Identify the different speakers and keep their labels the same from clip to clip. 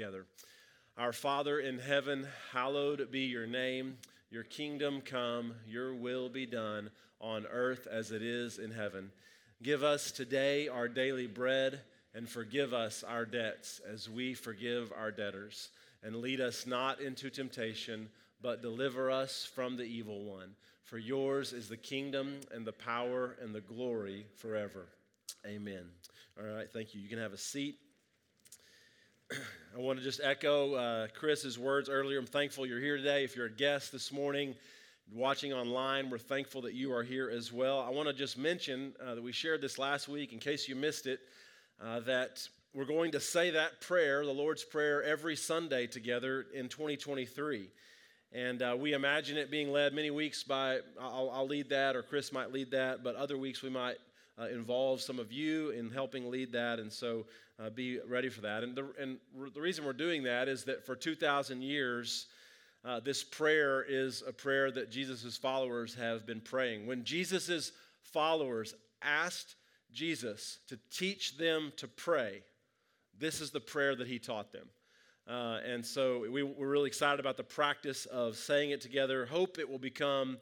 Speaker 1: together. Our Father in heaven, hallowed be your name. Your kingdom come, your will be done on earth as it is in heaven. Give us today our daily bread and forgive us our debts as we forgive our debtors. And lead us not into temptation, but deliver us from the evil one. For yours is the kingdom and the power and the glory forever. Amen. All right, thank you. You can have a seat. I want to just echo uh, Chris's words earlier. I'm thankful you're here today. If you're a guest this morning, watching online, we're thankful that you are here as well. I want to just mention uh, that we shared this last week, in case you missed it, uh, that we're going to say that prayer, the Lord's Prayer, every Sunday together in 2023. And uh, we imagine it being led many weeks by, I'll, I'll, lead that, or Chris might lead that, but other weeks we might uh, involve some of you in helping lead that. And so uh, be ready for that. And the, and the reason we're doing that is that for 2,000 years, uh, this prayer is a prayer that Jesus' followers have been praying. When Jesus' followers asked Jesus to teach them to pray, this is the prayer that he taught them. Uh, and so we, we're really excited about the practice of saying it together. Hope it will become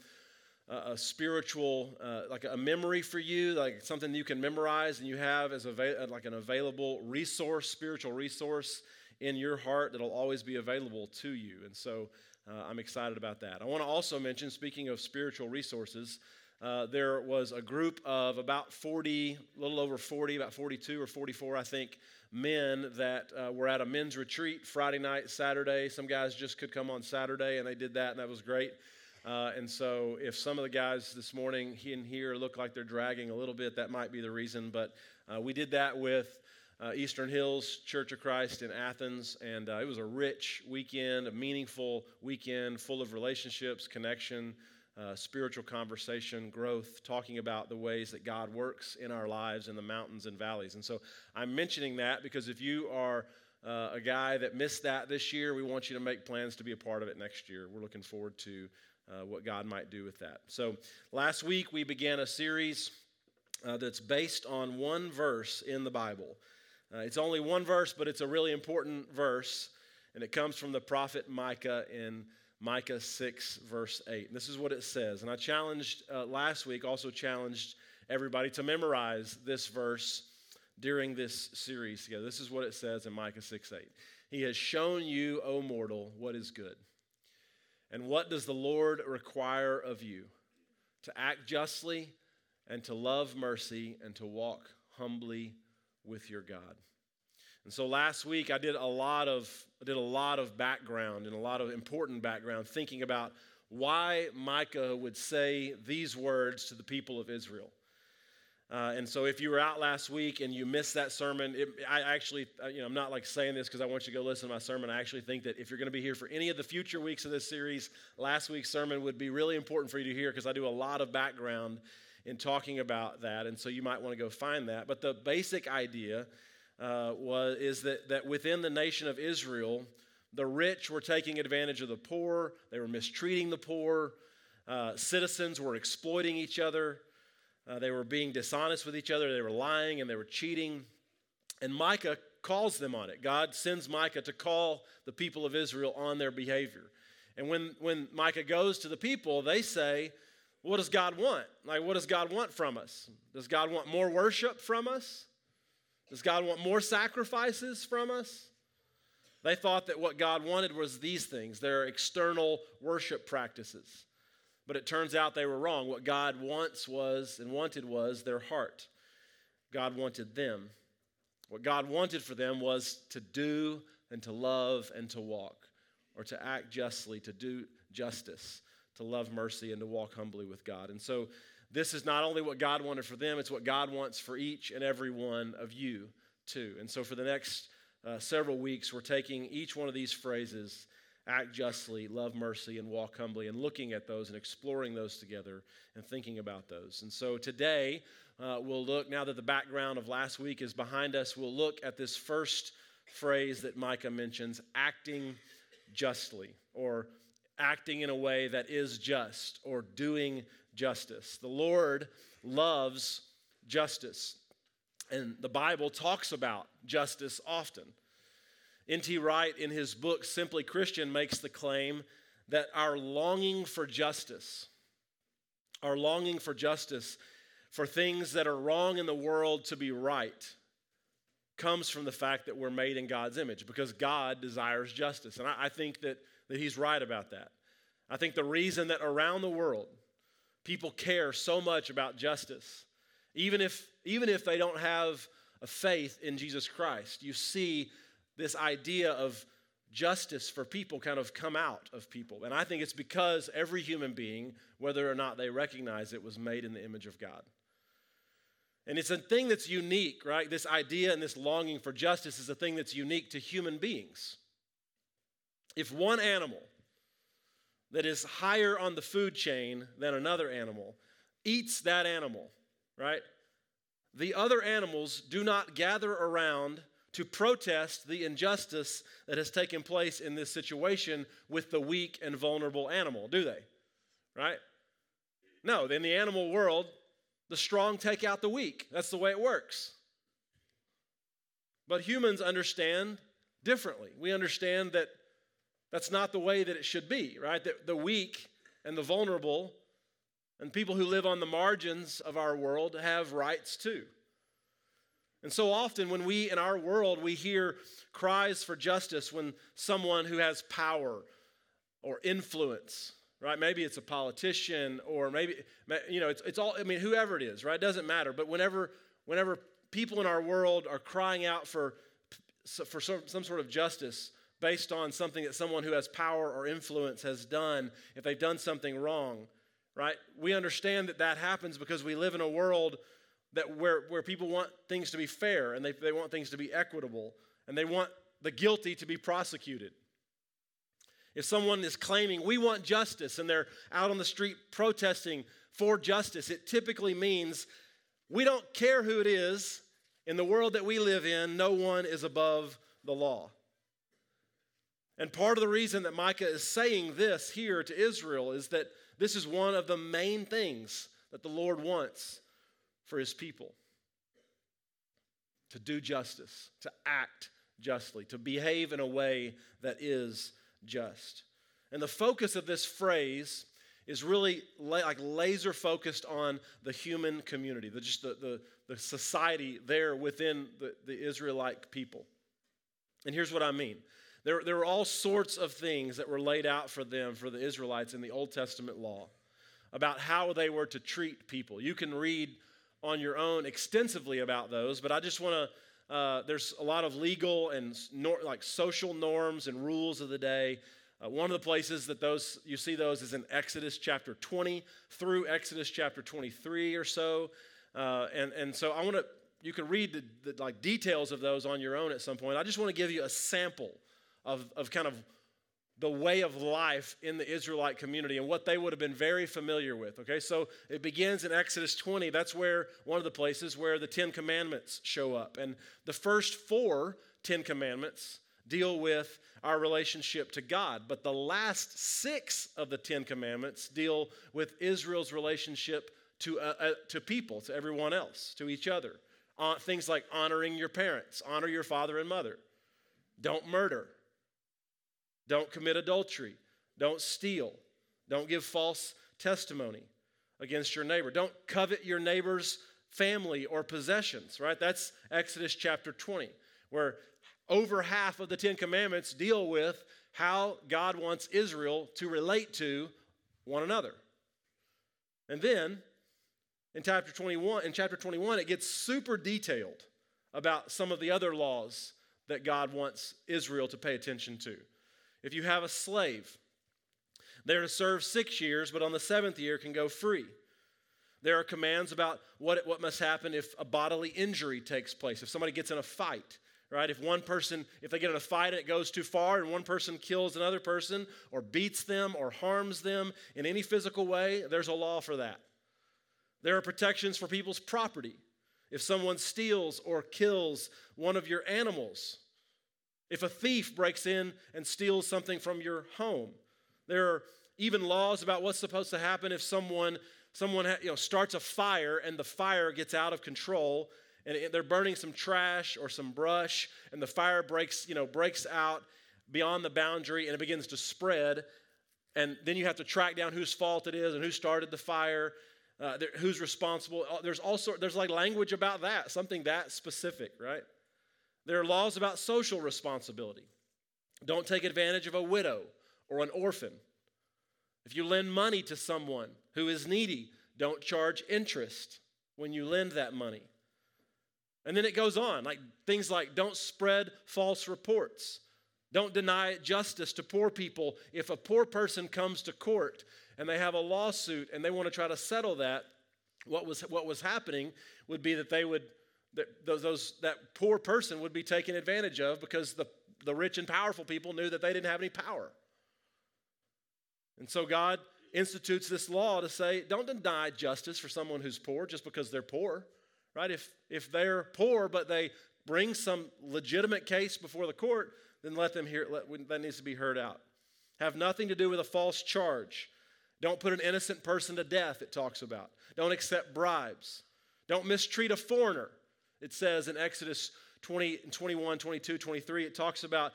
Speaker 1: a, a spiritual, uh, like a memory for you, like something you can memorize and you have as a, like an available resource, spiritual resource in your heart that'll always be available to you. And so uh, I'm excited about that. I want to also mention, speaking of spiritual resources, uh, there was a group of about 40, a little over 40, about 42 or 44, I think, men that uh, were at a men's retreat Friday night, Saturday. Some guys just could come on Saturday, and they did that, and that was great. Uh, and so, if some of the guys this morning in here look like they're dragging a little bit, that might be the reason. But uh, we did that with uh, Eastern Hills Church of Christ in Athens, and uh, it was a rich weekend, a meaningful weekend full of relationships, connection, uh, spiritual conversation, growth, talking about the ways that God works in our lives in the mountains and valleys. And so, I'm mentioning that because if you are uh, a guy that missed that this year, we want you to make plans to be a part of it next year. We're looking forward to uh, what God might do with that. So, last week we began a series uh, that's based on one verse in the Bible. Uh, it's only one verse, but it's a really important verse, and it comes from the prophet Micah in Micah 6, verse 8. And this is what it says. And I challenged uh, last week, also challenged everybody to memorize this verse during this series together. This is what it says in Micah 6, 8. He has shown you, O mortal, what is good and what does the Lord require of you? To act justly and to love mercy and to walk humbly with your God. And so last week I did a lot of I did a lot of background and a lot of important background thinking about why Micah would say these words to the people of Israel. Uh, and so, if you were out last week and you missed that sermon, it, I actually, uh, you know, I'm not like saying this because I want you to go listen to my sermon. I actually think that if you're going to be here for any of the future weeks of this series, last week's sermon would be really important for you to hear because I do a lot of background in talking about that. And so, you might want to go find that. But the basic idea uh, was is that that within the nation of Israel, the rich were taking advantage of the poor. They were mistreating the poor. Uh, citizens were exploiting each other. Uh, they were being dishonest with each other, they were lying, and they were cheating. And Micah calls them on it. God sends Micah to call the people of Israel on their behavior. And when, when Micah goes to the people, they say, What does God want? Like, what does God want from us? Does God want more worship from us? Does God want more sacrifices from us? They thought that what God wanted was these things, their external worship practices. But it turns out they were wrong. What God wants was and wanted was their heart. God wanted them. What God wanted for them was to do and to love and to walk, or to act justly, to do justice, to love mercy, and to walk humbly with God. And so, this is not only what God wanted for them, it's what God wants for each and every one of you, too. And so, for the next uh, several weeks, we're taking each one of these phrases act justly, love mercy, and walk humbly, and looking at those and exploring those together and thinking about those. And so today, uh, we'll look, now that the background of last week is behind us, we'll look at this first phrase that Micah mentions acting justly, or acting in a way that is just, or doing justice. The Lord loves justice, and the Bible talks about justice often. N.T. Wright, in his book Simply Christian, makes the claim that our longing for justice, our longing for justice, for things that are wrong in the world to be right, comes from the fact that we're made in God's image because God desires justice. And I, I think that, that he's right about that. I think the reason that around the world people care so much about justice, even if, even if they don't have a faith in Jesus Christ, you see this idea of justice for people kind of come out of people. And I think it's because every human being, whether or not they recognize it, was made in the image of God. And it's a thing that's unique, right? This idea and this longing for justice is a thing that's unique to human beings. If one animal that is higher on the food chain than another animal eats that animal, right? The other animals do not gather around to protest the injustice that has taken place in this situation with the weak and vulnerable animal, do they? Right? No, in the animal world, the strong take out the weak. That's the way it works. But humans understand differently. We understand that that's not the way that it should be, right? That the weak and the vulnerable and people who live on the margins of our world have rights too. And so often, when we in our world, we hear cries for justice when someone who has power or influence right? Maybe it's a politician or maybe, you know, it's, it's all, I mean, whoever it is, right? It doesn't matter. But whenever, whenever people in our world are crying out for, for some, some sort of justice based on something that someone who has power or influence has done, if they've done something wrong, right? We understand that that happens because we live in a world that where, where people want things to be fair and they, they want things to be equitable and they want the guilty to be prosecuted. If someone is claiming we want justice and they're out on the street protesting for justice, it typically means we don't care who it is. In the world that we live in, no one is above the law. And part of the reason that Micah is saying this here to Israel is that this is one of the main things that the Lord wants for his people to do justice, to act justly, to behave in a way that is just. And the focus of this phrase is really la- like laser focused on the human community, the, just the, the, the society there within the, the Israelite people. And here's what I mean there, there were all sorts of things that were laid out for them, for the Israelites in the Old Testament law, about how they were to treat people. You can read on your own extensively about those, but I just want to uh, there's a lot of legal and nor, like social norms and rules of the day. Uh, one of the places that those you see those is in Exodus chapter 20 through Exodus chapter 23 or so, uh, and and so I want to you can read the, the like details of those on your own at some point. I just want to give you a sample of of kind of the way of life in the Israelite community and what they would have been very familiar with. Okay, so it begins in Exodus 20. That's where one of the places where the Ten Commandments show up. And the first four Ten Commandments deal with our relationship to God, but the last six of the Ten Commandments deal with Israel's relationship to, uh, uh, to people, to everyone else, to each other. Uh, things like honoring your parents, honor your father and mother, don't murder don't commit adultery. Don't steal. Don't give false testimony against your neighbor. Don't covet your neighbor's family or possessions, right? That's Exodus chapter 20, where over half of the Ten Commandments deal with how God wants Israel to relate to one another. And then in chapter 21, in chapter 21, it gets super detailed about some of the other laws that God wants Israel to pay attention to. If you have a slave, they're to serve six years, but on the seventh year can go free. There are commands about what, what must happen if a bodily injury takes place, if somebody gets in a fight, right? If one person, if they get in a fight and it goes too far and one person kills another person or beats them or harms them in any physical way, there's a law for that. There are protections for people's property. If someone steals or kills one of your animals, if a thief breaks in and steals something from your home, there are even laws about what's supposed to happen if someone someone you know starts a fire and the fire gets out of control and they're burning some trash or some brush, and the fire breaks, you know, breaks out beyond the boundary and it begins to spread. And then you have to track down whose fault it is and who started the fire, uh, who's responsible. Uh, there's also there's like language about that, something that specific, right? There are laws about social responsibility. Don't take advantage of a widow or an orphan. If you lend money to someone who is needy, don't charge interest when you lend that money. And then it goes on, like things like don't spread false reports. Don't deny justice to poor people. If a poor person comes to court and they have a lawsuit and they want to try to settle that, what was, what was happening would be that they would, that, those, that poor person would be taken advantage of because the, the rich and powerful people knew that they didn't have any power. And so God institutes this law to say, don't deny justice for someone who's poor just because they're poor, right? If, if they're poor but they bring some legitimate case before the court, then let them hear let, that needs to be heard out. Have nothing to do with a false charge. Don't put an innocent person to death, it talks about. Don't accept bribes. Don't mistreat a foreigner. It says in Exodus 20, 21, 22, 23, it talks about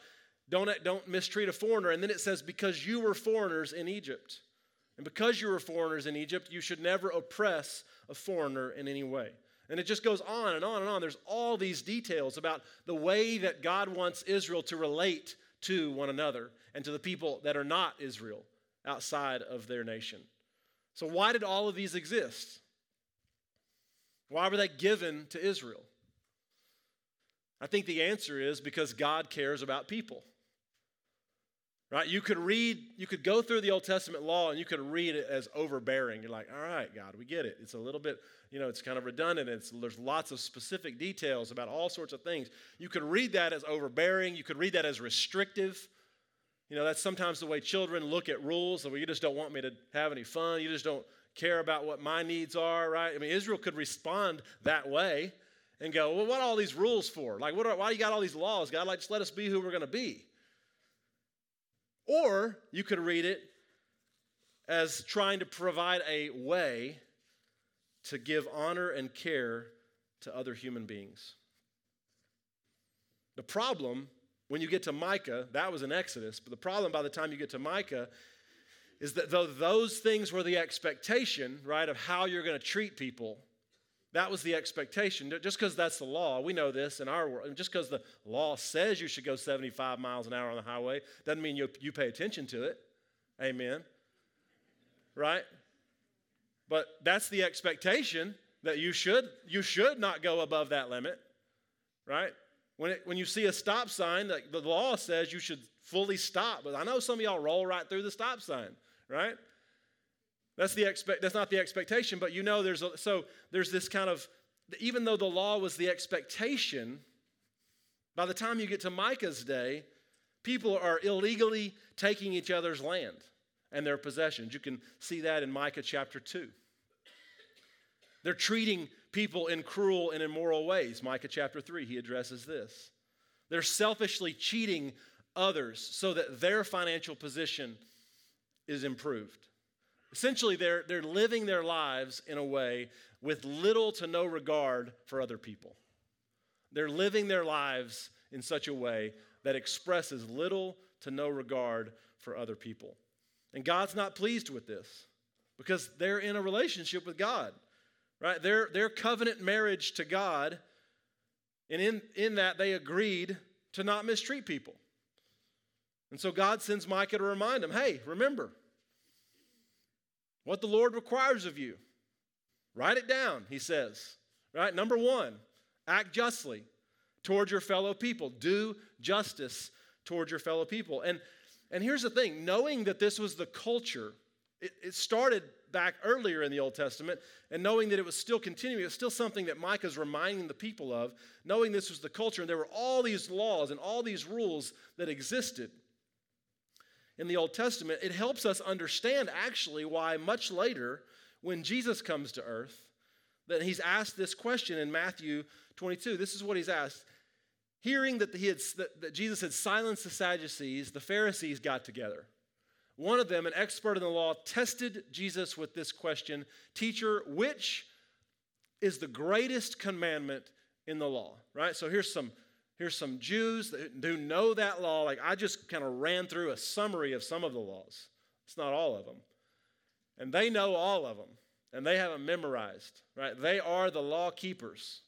Speaker 1: don't, don't mistreat a foreigner. And then it says, because you were foreigners in Egypt. And because you were foreigners in Egypt, you should never oppress a foreigner in any way. And it just goes on and on and on. There's all these details about the way that God wants Israel to relate to one another and to the people that are not Israel outside of their nation. So, why did all of these exist? Why were they given to Israel? I think the answer is because God cares about people. Right? You could read, you could go through the Old Testament law and you could read it as overbearing. You're like, all right, God, we get it. It's a little bit, you know, it's kind of redundant. It's, there's lots of specific details about all sorts of things. You could read that as overbearing. You could read that as restrictive. You know, that's sometimes the way children look at rules. Well, you just don't want me to have any fun. You just don't care about what my needs are, right? I mean, Israel could respond that way and go, well, what are all these rules for? Like, what are, why you got all these laws? God, like, just let us be who we're going to be. Or you could read it as trying to provide a way to give honor and care to other human beings. The problem, when you get to Micah, that was in Exodus, but the problem by the time you get to Micah is that though those things were the expectation, right, of how you're going to treat people, that was the expectation. Just because that's the law, we know this in our world. Just because the law says you should go 75 miles an hour on the highway doesn't mean you, you pay attention to it. Amen. Right? But that's the expectation that you should you should not go above that limit. Right? When, it, when you see a stop sign, the, the law says you should fully stop. But I know some of y'all roll right through the stop sign, right? That's, the expect, that's not the expectation, but you know there's a, so there's this kind of even though the law was the expectation, by the time you get to Micah's day, people are illegally taking each other's land and their possessions. You can see that in Micah chapter 2. They're treating people in cruel and immoral ways. Micah chapter 3, he addresses this. They're selfishly cheating others so that their financial position is improved. Essentially, they're, they're living their lives in a way with little to no regard for other people. They're living their lives in such a way that expresses little to no regard for other people. And God's not pleased with this because they're in a relationship with God, right? Their, their covenant marriage to God, and in, in that they agreed to not mistreat people. And so God sends Micah to remind them hey, remember, what the Lord requires of you. Write it down, he says. Right? Number one, act justly toward your fellow people. Do justice toward your fellow people. And, and here's the thing knowing that this was the culture, it, it started back earlier in the Old Testament, and knowing that it was still continuing, it's still something that Micah's reminding the people of, knowing this was the culture, and there were all these laws and all these rules that existed in the Old Testament, it helps us understand actually why much later, when Jesus comes to earth, that he's asked this question in Matthew 22. This is what he's asked. Hearing that, he had, that, that Jesus had silenced the Sadducees, the Pharisees got together. One of them, an expert in the law, tested Jesus with this question Teacher, which is the greatest commandment in the law, right? So here's some here's some Jews that who know that law. Like I just kind of ran through a summary of some of the laws. It's not all of them. And they know all of them, and they have them memorized, right? They are the law keepers.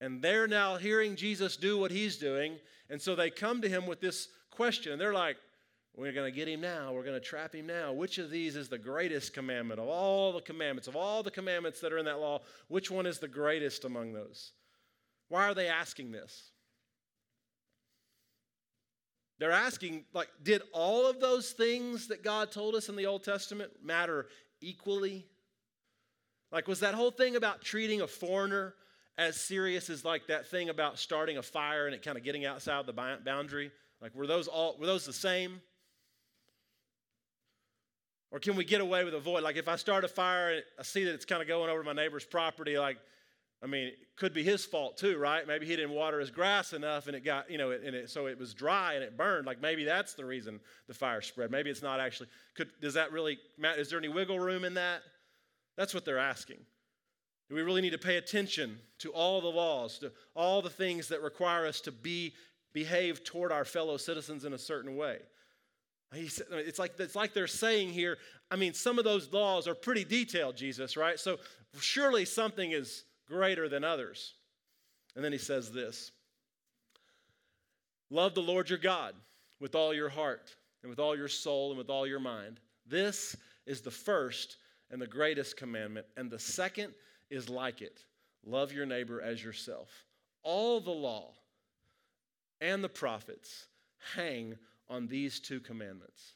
Speaker 1: And they're now hearing Jesus do what he's doing, and so they come to him with this question, and they're like, we're going to get him now. We're going to trap him now. Which of these is the greatest commandment of all the commandments, of all the commandments that are in that law? Which one is the greatest among those? Why are they asking this? They're asking, like, did all of those things that God told us in the Old Testament matter equally? Like, was that whole thing about treating a foreigner as serious as like that thing about starting a fire and it kind of getting outside the boundary? Like, were those all were those the same? Or can we get away with a void? Like if I start a fire and I see that it's kind of going over my neighbor's property, like, I mean, it could be his fault too, right? Maybe he didn't water his grass enough and it got, you know, and it, so it was dry and it burned. Like maybe that's the reason the fire spread. Maybe it's not actually. Could, does that really matter? Is there any wiggle room in that? That's what they're asking. Do we really need to pay attention to all the laws, to all the things that require us to be behave toward our fellow citizens in a certain way? He said, it's like, it's like they're saying here, I mean, some of those laws are pretty detailed, Jesus, right? So surely something is greater than others. And then he says this Love the Lord your God with all your heart and with all your soul and with all your mind. This is the first and the greatest commandment. And the second is like it love your neighbor as yourself. All the law and the prophets hang on these two commandments.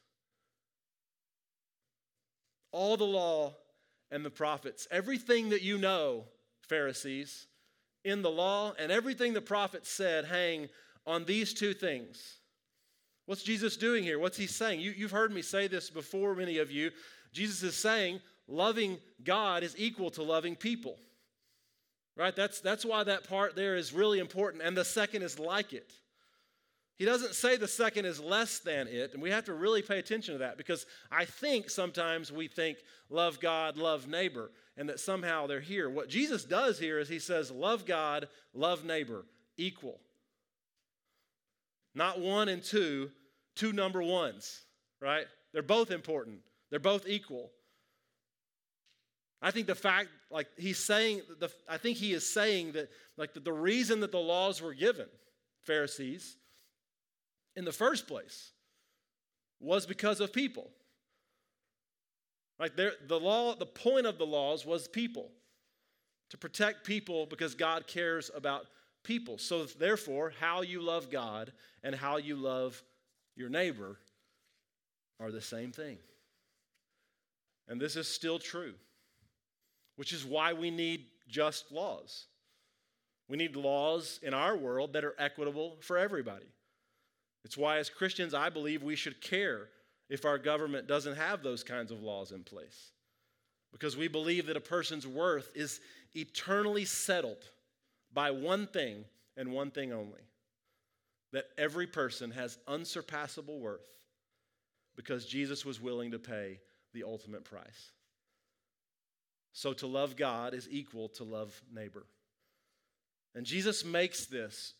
Speaker 1: All the law and the prophets, everything that you know, Pharisees, in the law and everything the prophets said hang on these two things. What's Jesus doing here? What's he saying? You, have heard me say this before, many of you. Jesus is saying loving God is equal to loving people. Right? That's, that's why that part there is really important. And the second is like it. He doesn't say the second is less than it, and we have to really pay attention to that because I think sometimes we think love God, love neighbor, and that somehow they're here. What Jesus does here is he says love God, love neighbor, equal. Not one and two, two number ones, right? They're both important, they're both equal. I think the fact, like he's saying, the, I think he is saying that, like the, the reason that the laws were given, Pharisees, in the first place was because of people. Like there, the law, the point of the laws was people to protect people because God cares about people. So therefore, how you love God and how you love your neighbor are the same thing. And this is still true, which is why we need just laws. We need laws in our world that are equitable for everybody. It's why, as Christians, I believe we should care if our government doesn't have those kinds of laws in place. Because we believe that a person's worth is eternally settled by one thing and one thing only that every person has unsurpassable worth because Jesus was willing to pay the ultimate price. So to love God is equal to love neighbor. And Jesus makes this,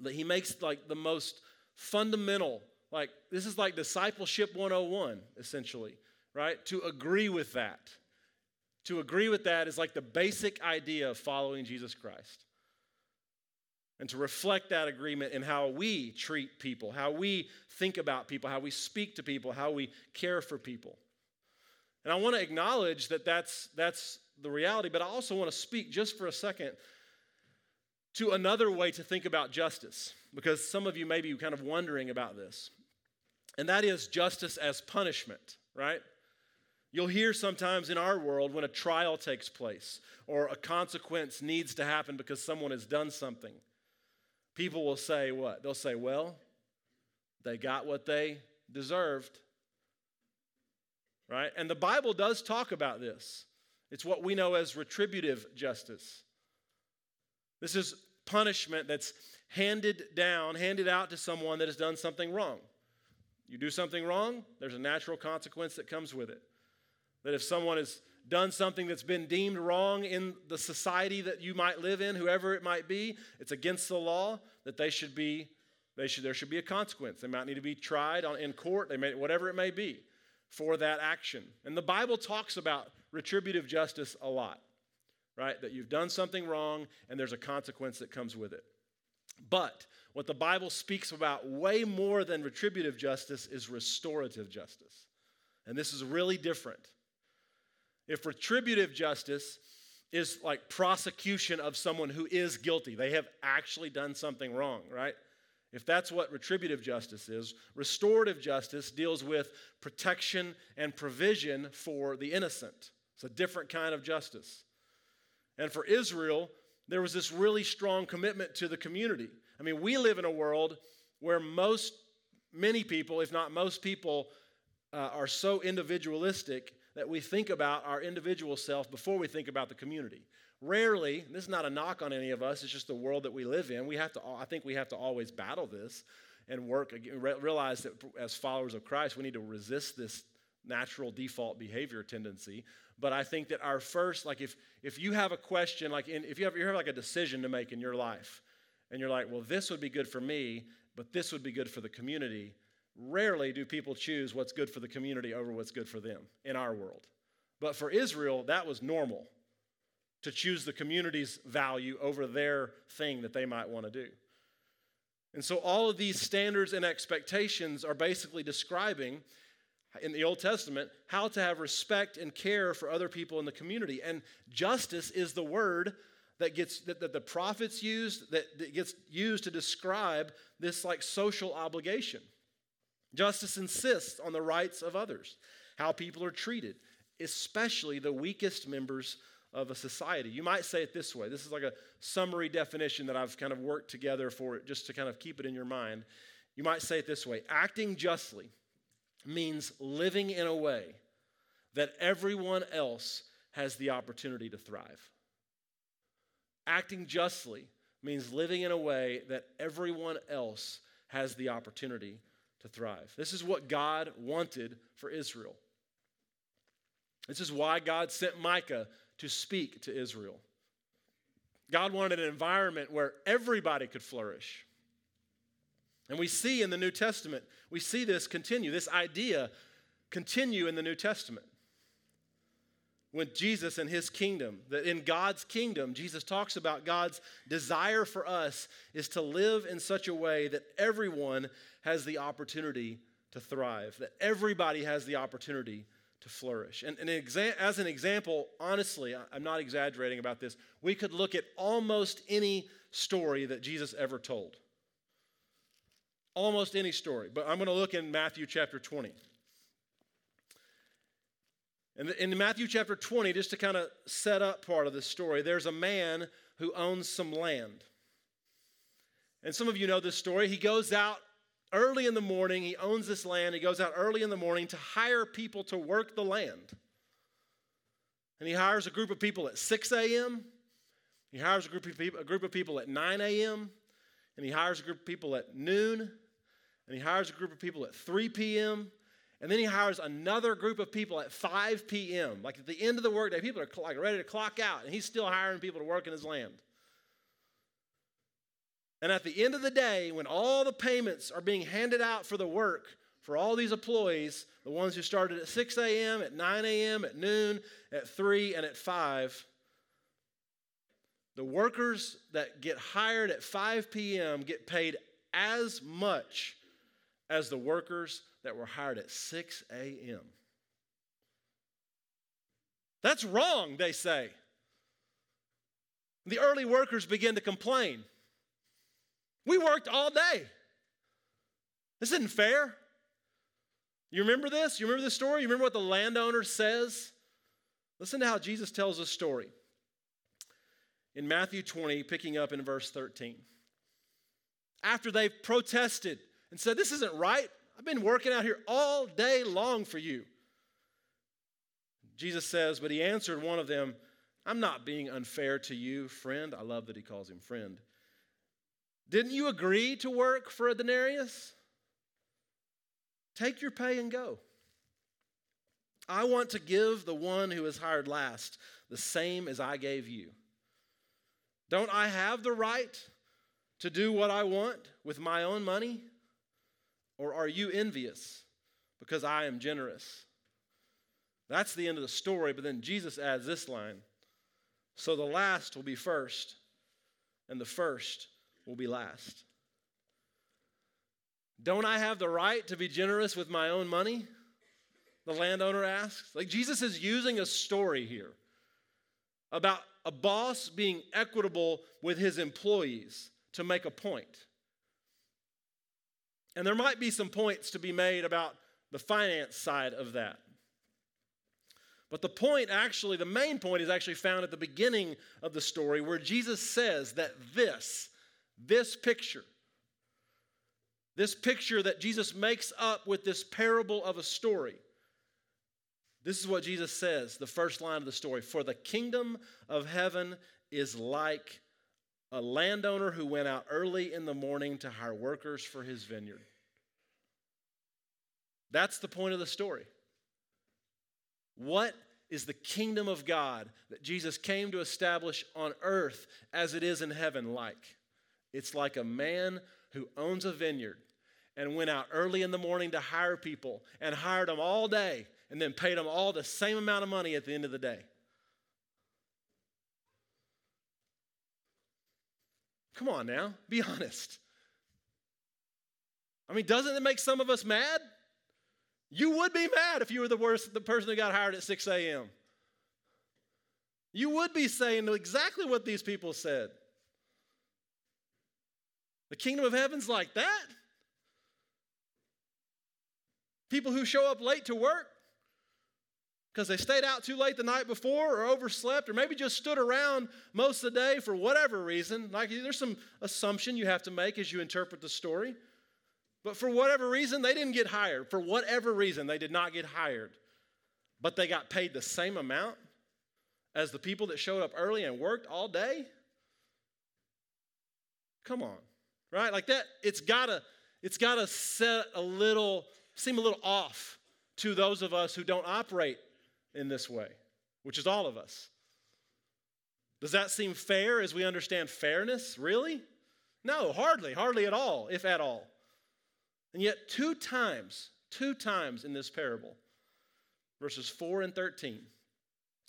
Speaker 1: that he makes like the most fundamental, like this is like discipleship 101, essentially, right? To agree with that. To agree with that is like the basic idea of following Jesus Christ. And to reflect that agreement in how we treat people, how we think about people, how we speak to people, how we care for people. And I want to acknowledge that that's, that's the reality, but I also want to speak just for a second to another way to think about justice, because some of you may be kind of wondering about this. And that is justice as punishment, right? You'll hear sometimes in our world when a trial takes place or a consequence needs to happen because someone has done something. People will say, what? They'll say, well, they got what they deserved. Right? And the Bible does talk about this. It's what we know as retributive justice. This is punishment that's handed down, handed out to someone that has done something wrong. You do something wrong, there's a natural consequence that comes with it. That if someone has done something that's been deemed wrong in the society that you might live in, whoever it might be, it's against the law, that they should be, they should, there should be a consequence. They might need to be tried on, in court, they may, whatever it may be, for that action. And the Bible talks about retributive justice a lot, right? That you've done something wrong and there's a consequence that comes with it. But what the Bible speaks about way more than retributive justice is restorative justice. And this is really different. If retributive justice is like prosecution of someone who is guilty, they have actually done something wrong, right? If that's what retributive justice is, restorative justice deals with protection and provision for the innocent. It's a different kind of justice. And for Israel, there was this really strong commitment to the community. I mean, we live in a world where most, many people, if not most people, uh, are so individualistic that we think about our individual self before we think about the community. Rarely, this is not a knock on any of us, it's just the world that we live in. We have to, I think we have to always battle this and work, realize that as followers of Christ, we need to resist this natural default behavior tendency. But I think that our first, like if, if you have a question, like in, if you have, you have like a decision to make in your life, and you're like, well, this would be good for me, but this would be good for the community, Rarely do people choose what's good for the community over what's good for them in our world. But for Israel, that was normal to choose the community's value over their thing that they might want to do. And so all of these standards and expectations are basically describing in the Old Testament how to have respect and care for other people in the community. And justice is the word that gets that, that the prophets used that, that gets used to describe this like social obligation. Justice insists on the rights of others, how people are treated, especially the weakest members of a society. You might say it this way this is like a summary definition that I've kind of worked together for it just to kind of keep it in your mind. You might say it this way acting justly means living in a way that everyone else has the opportunity to thrive. Acting justly means living in a way that everyone else has the opportunity to thrive. This is what God wanted for Israel. This is why God sent Micah to speak to Israel. God wanted an environment where everybody could flourish. And we see in the New Testament, we see this continue, this idea continue in the New Testament with Jesus and his kingdom. That in God's kingdom, Jesus talks about God's desire for us is to live in such a way that everyone has the opportunity to thrive, that everybody has the opportunity to flourish. And, and exa- as an example, honestly, I'm not exaggerating about this, we could look at almost any story that Jesus ever told. Almost any story. But I'm going to look in Matthew chapter 20. And in Matthew chapter 20, just to kind of set up part of this story, there's a man who owns some land. And some of you know this story. He goes out early in the morning, he owns this land. He goes out early in the morning to hire people to work the land. And he hires a group of people at 6 a.m., he hires a group of people, a group of people at 9 a.m., and he hires a group of people at noon, and he hires a group of people at 3 p.m., and then he hires another group of people at 5 p.m. Like at the end of the workday, people are like ready to clock out, and he's still hiring people to work in his land. And at the end of the day, when all the payments are being handed out for the work for all these employees, the ones who started at 6 a.m., at 9 a.m., at noon, at 3, and at 5, the workers that get hired at 5 p.m. get paid as much as the workers that were hired at 6 a.m. That's wrong, they say. The early workers begin to complain. We worked all day. This isn't fair. You remember this? You remember the story? You remember what the landowner says? Listen to how Jesus tells a story. In Matthew 20, picking up in verse 13. After they've protested and said, This isn't right. I've been working out here all day long for you. Jesus says, But he answered one of them, I'm not being unfair to you, friend. I love that he calls him friend. Didn't you agree to work for a denarius? Take your pay and go. I want to give the one who is hired last the same as I gave you. Don't I have the right to do what I want with my own money? Or are you envious because I am generous? That's the end of the story, but then Jesus adds this line So the last will be first, and the first will be last. Don't I have the right to be generous with my own money? The landowner asks. Like Jesus is using a story here about a boss being equitable with his employees to make a point. And there might be some points to be made about the finance side of that. But the point, actually, the main point is actually found at the beginning of the story where Jesus says that this, this picture, this picture that Jesus makes up with this parable of a story, this is what Jesus says, the first line of the story For the kingdom of heaven is like a landowner who went out early in the morning to hire workers for his vineyard. That's the point of the story. What is the kingdom of God that Jesus came to establish on earth as it is in heaven like? It's like a man who owns a vineyard and went out early in the morning to hire people and hired them all day and then paid them all the same amount of money at the end of the day. Come on now, be honest. I mean, doesn't it make some of us mad? You would be mad if you were the worst, the person who got hired at 6 a.m. You would be saying exactly what these people said. The kingdom of heaven's like that. People who show up late to work because they stayed out too late the night before or overslept or maybe just stood around most of the day for whatever reason. Like there's some assumption you have to make as you interpret the story. But for whatever reason, they didn't get hired. For whatever reason, they did not get hired. But they got paid the same amount as the people that showed up early and worked all day. Come on. Right? Like that, it's gotta, it's gotta set a little, seem a little off to those of us who don't operate in this way, which is all of us. Does that seem fair as we understand fairness? Really? No, hardly, hardly at all, if at all. And yet, two times, two times in this parable, verses 4 and 13,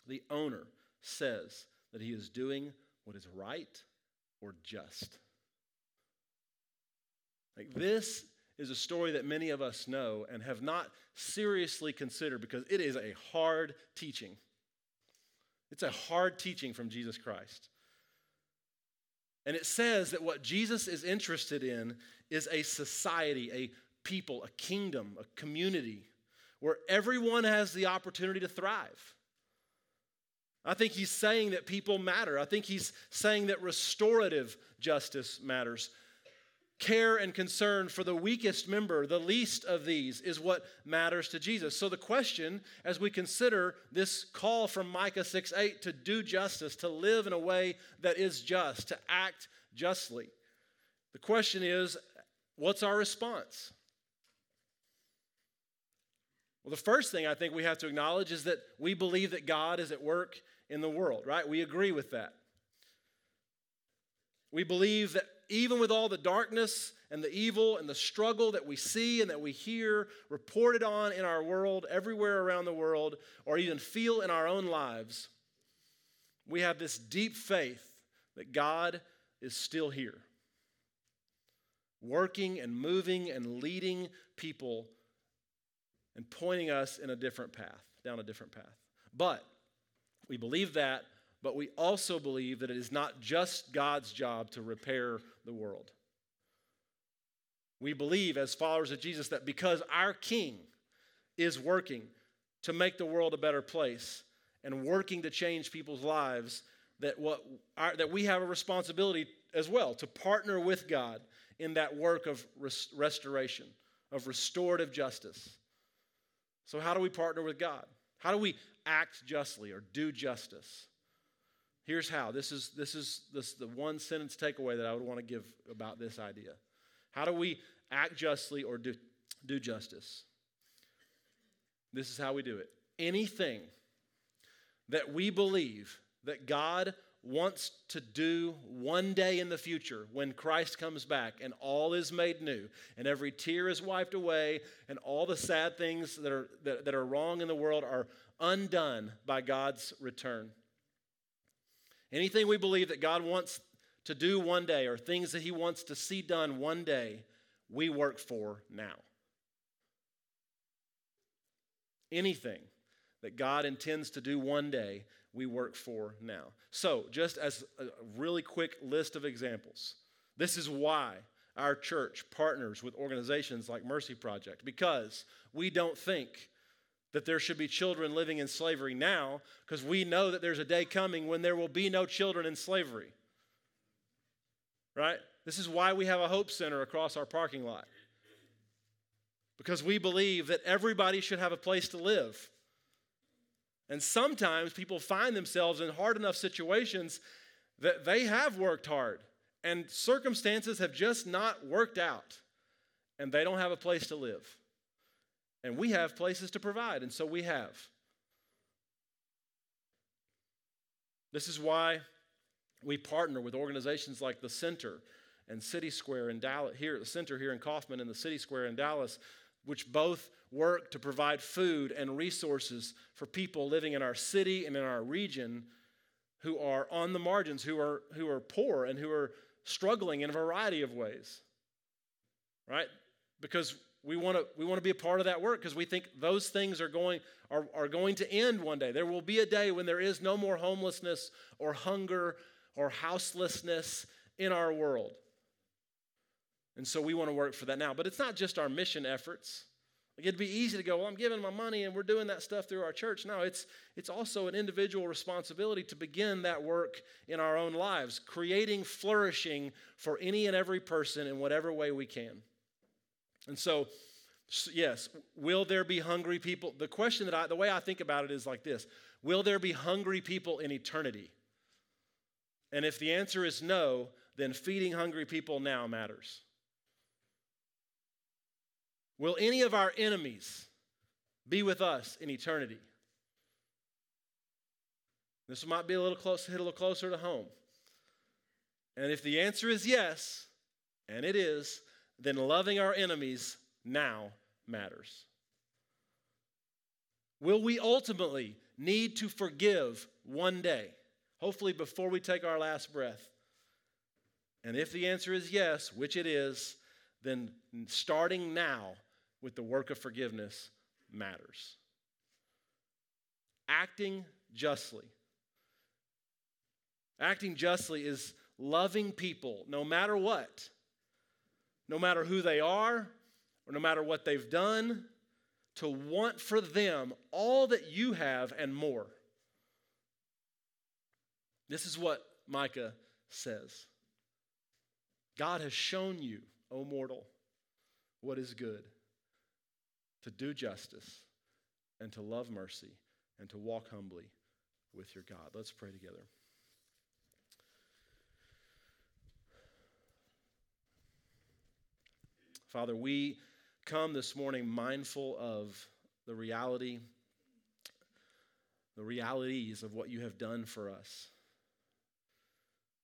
Speaker 1: the owner says that he is doing what is right or just. Like this is a story that many of us know and have not seriously considered because it is a hard teaching. It's a hard teaching from Jesus Christ. And it says that what Jesus is interested in is a society, a people, a kingdom, a community where everyone has the opportunity to thrive. I think he's saying that people matter. I think he's saying that restorative justice matters care and concern for the weakest member, the least of these, is what matters to Jesus. So, the question as we consider this call from Micah 6 8 to do justice, to live in a way that is just, to act justly, the question is what's our response? Well, the first thing I think we have to acknowledge is that we believe that God is at work in the world, right? We agree with that. We believe that even with all the darkness and the evil and the struggle that we see and that we hear reported on in our world, everywhere around the world, or even feel in our own lives, we have this deep faith that God is still here, working and moving and leading people and pointing us in a different path, down a different path. But we believe that but we also believe that it is not just God's job to repair the world. We believe, as followers of Jesus, that because our King is working to make the world a better place and working to change people's lives, that, what our, that we have a responsibility as well to partner with God in that work of res- restoration, of restorative justice. So, how do we partner with God? How do we act justly or do justice? Here's how. This is, this is this, the one sentence takeaway that I would want to give about this idea. How do we act justly or do, do justice? This is how we do it anything that we believe that God wants to do one day in the future when Christ comes back and all is made new and every tear is wiped away and all the sad things that are, that, that are wrong in the world are undone by God's return. Anything we believe that God wants to do one day or things that He wants to see done one day, we work for now. Anything that God intends to do one day, we work for now. So, just as a really quick list of examples, this is why our church partners with organizations like Mercy Project, because we don't think that there should be children living in slavery now, because we know that there's a day coming when there will be no children in slavery. Right? This is why we have a Hope Center across our parking lot. Because we believe that everybody should have a place to live. And sometimes people find themselves in hard enough situations that they have worked hard and circumstances have just not worked out and they don't have a place to live. And we have places to provide, and so we have. This is why we partner with organizations like the Center and City Square in Dallas, here at the Center here in Kaufman and the City Square in Dallas, which both work to provide food and resources for people living in our city and in our region who are on the margins, who are, who are poor and who are struggling in a variety of ways. Right? Because we want to we want to be a part of that work because we think those things are going are, are going to end one day. There will be a day when there is no more homelessness or hunger or houselessness in our world. And so we want to work for that now. But it's not just our mission efforts. Like it'd be easy to go, well, I'm giving my money and we're doing that stuff through our church. No, it's, it's also an individual responsibility to begin that work in our own lives, creating flourishing for any and every person in whatever way we can. And so, yes, will there be hungry people? The question that I, the way I think about it is like this Will there be hungry people in eternity? And if the answer is no, then feeding hungry people now matters. Will any of our enemies be with us in eternity? This might be a little close, hit a little closer to home. And if the answer is yes, and it is, then loving our enemies now matters. Will we ultimately need to forgive one day, hopefully before we take our last breath? And if the answer is yes, which it is, then starting now with the work of forgiveness matters. Acting justly. Acting justly is loving people no matter what, no matter who they are or no matter what they've done, to want for them all that you have and more. This is what Micah says God has shown you, O mortal, what is good to do justice and to love mercy and to walk humbly with your God. Let's pray together. Father, we come this morning mindful of the reality, the realities of what you have done for us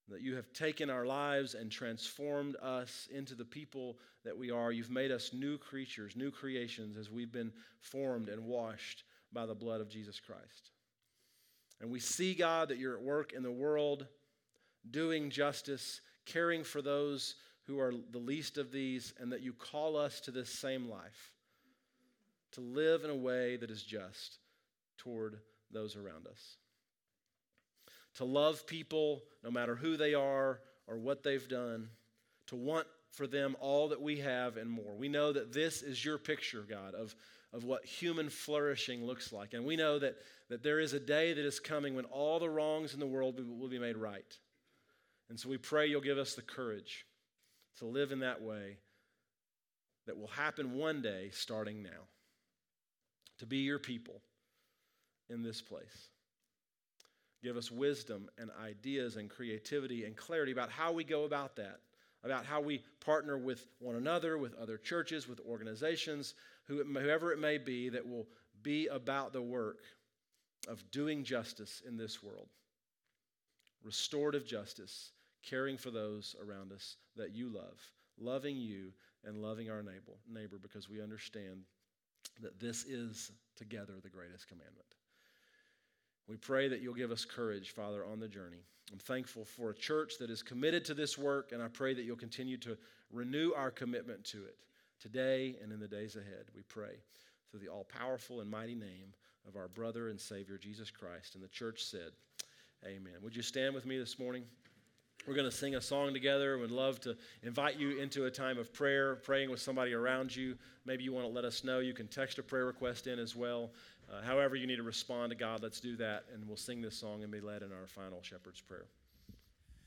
Speaker 1: that you have taken our lives and transformed us into the people that we are. You've made us new creatures, new creations as we've been formed and washed by the blood of Jesus Christ. And we see, God, that you're at work in the world, doing justice, caring for those who are the least of these, and that you call us to this same life to live in a way that is just toward those around us to love people no matter who they are or what they've done, to want for them all that we have and more. We know that this is your picture, God, of, of what human flourishing looks like. And we know that, that there is a day that is coming when all the wrongs in the world will be made right. And so we pray you'll give us the courage to live in that way that will happen one day starting now. To be your people in this place. Give us wisdom and ideas and creativity and clarity about how we go about that, about how we partner with one another, with other churches, with organizations, whoever it may be, that will be about the work of doing justice in this world, restorative justice, caring for those around us that you love, loving you and loving our neighbor, neighbor because we understand that this is together the greatest commandment. We pray that you'll give us courage, Father, on the journey. I'm thankful for a church that is committed to this work, and I pray that you'll continue to renew our commitment to it today and in the days ahead. We pray through the all powerful and mighty name of our brother and Savior, Jesus Christ. And the church said, Amen. Would you stand with me this morning? We're going to sing a song together. We'd love to invite you into a time of prayer, praying with somebody around you. Maybe you want to let us know. You can text a prayer request in as well. Uh, however, you need to respond to God, let's do that. And we'll sing this song and be led in our final shepherd's prayer.